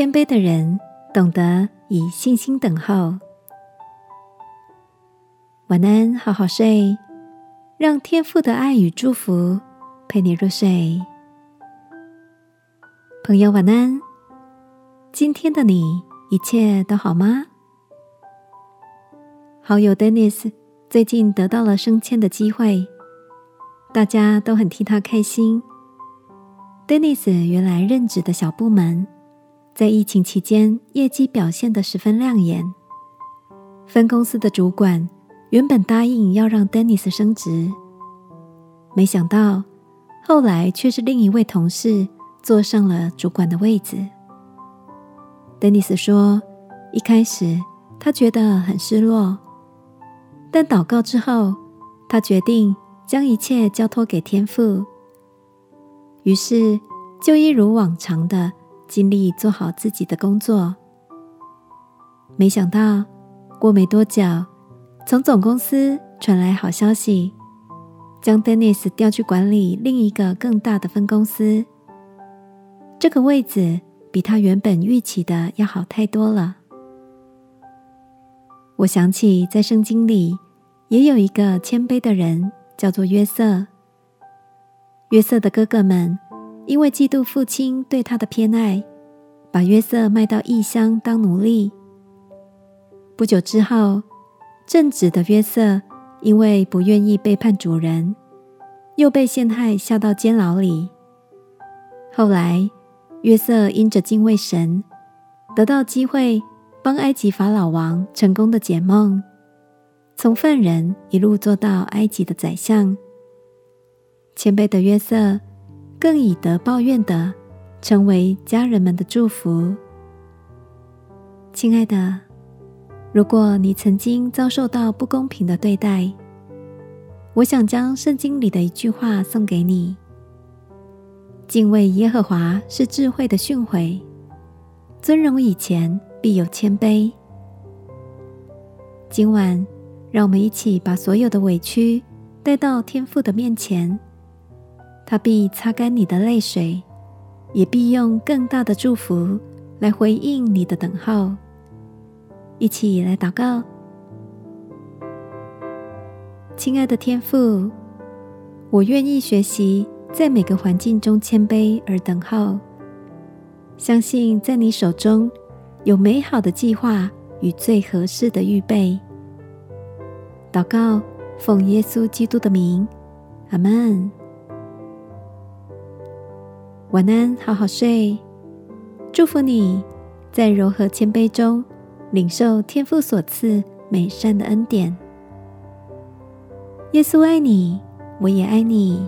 谦卑的人懂得以信心等候。晚安，好好睡，让天父的爱与祝福陪你入睡。朋友，晚安。今天的你一切都好吗？好友 Dennis 最近得到了升迁的机会，大家都很替他开心。Dennis 原来任职的小部门，在疫情期间业绩表现得十分亮眼。分公司的主管原本答应要让 Dennis 升职，没想到后来却是另一位同事坐上了主管的位子。Dennis 说：“一开始他觉得很失落，但祷告之后，他决定将一切交托给天父。”于是，就一如往常的尽力做好自己的工作。没想到，过没多久，从总公司传来好消息，将 Dennis 调去管理另一个更大的分公司。这个位子比他原本预期的要好太多了。我想起在圣经里也有一个谦卑的人，叫做约瑟。约瑟的哥哥们因为嫉妒父亲对他的偏爱，把约瑟卖到异乡当奴隶。不久之后，正直的约瑟因为不愿意背叛主人，又被陷害下到监牢里。后来，约瑟因着敬畏神，得到机会帮埃及法老王成功的解梦，从犯人一路做到埃及的宰相。谦卑的约瑟，更以德报怨的，成为家人们的祝福。亲爱的，如果你曾经遭受到不公平的对待，我想将圣经里的一句话送给你：敬畏耶和华是智慧的训诲，尊荣以前必有谦卑。今晚，让我们一起把所有的委屈带到天父的面前。他必擦干你的泪水，也必用更大的祝福来回应你的等候。一起来祷告，亲爱的天父，我愿意学习在每个环境中谦卑而等候，相信在你手中有美好的计划与最合适的预备。祷告，奉耶稣基督的名，阿门。晚安，好好睡。祝福你在柔和谦卑中领受天父所赐美善的恩典。耶稣爱你，我也爱你。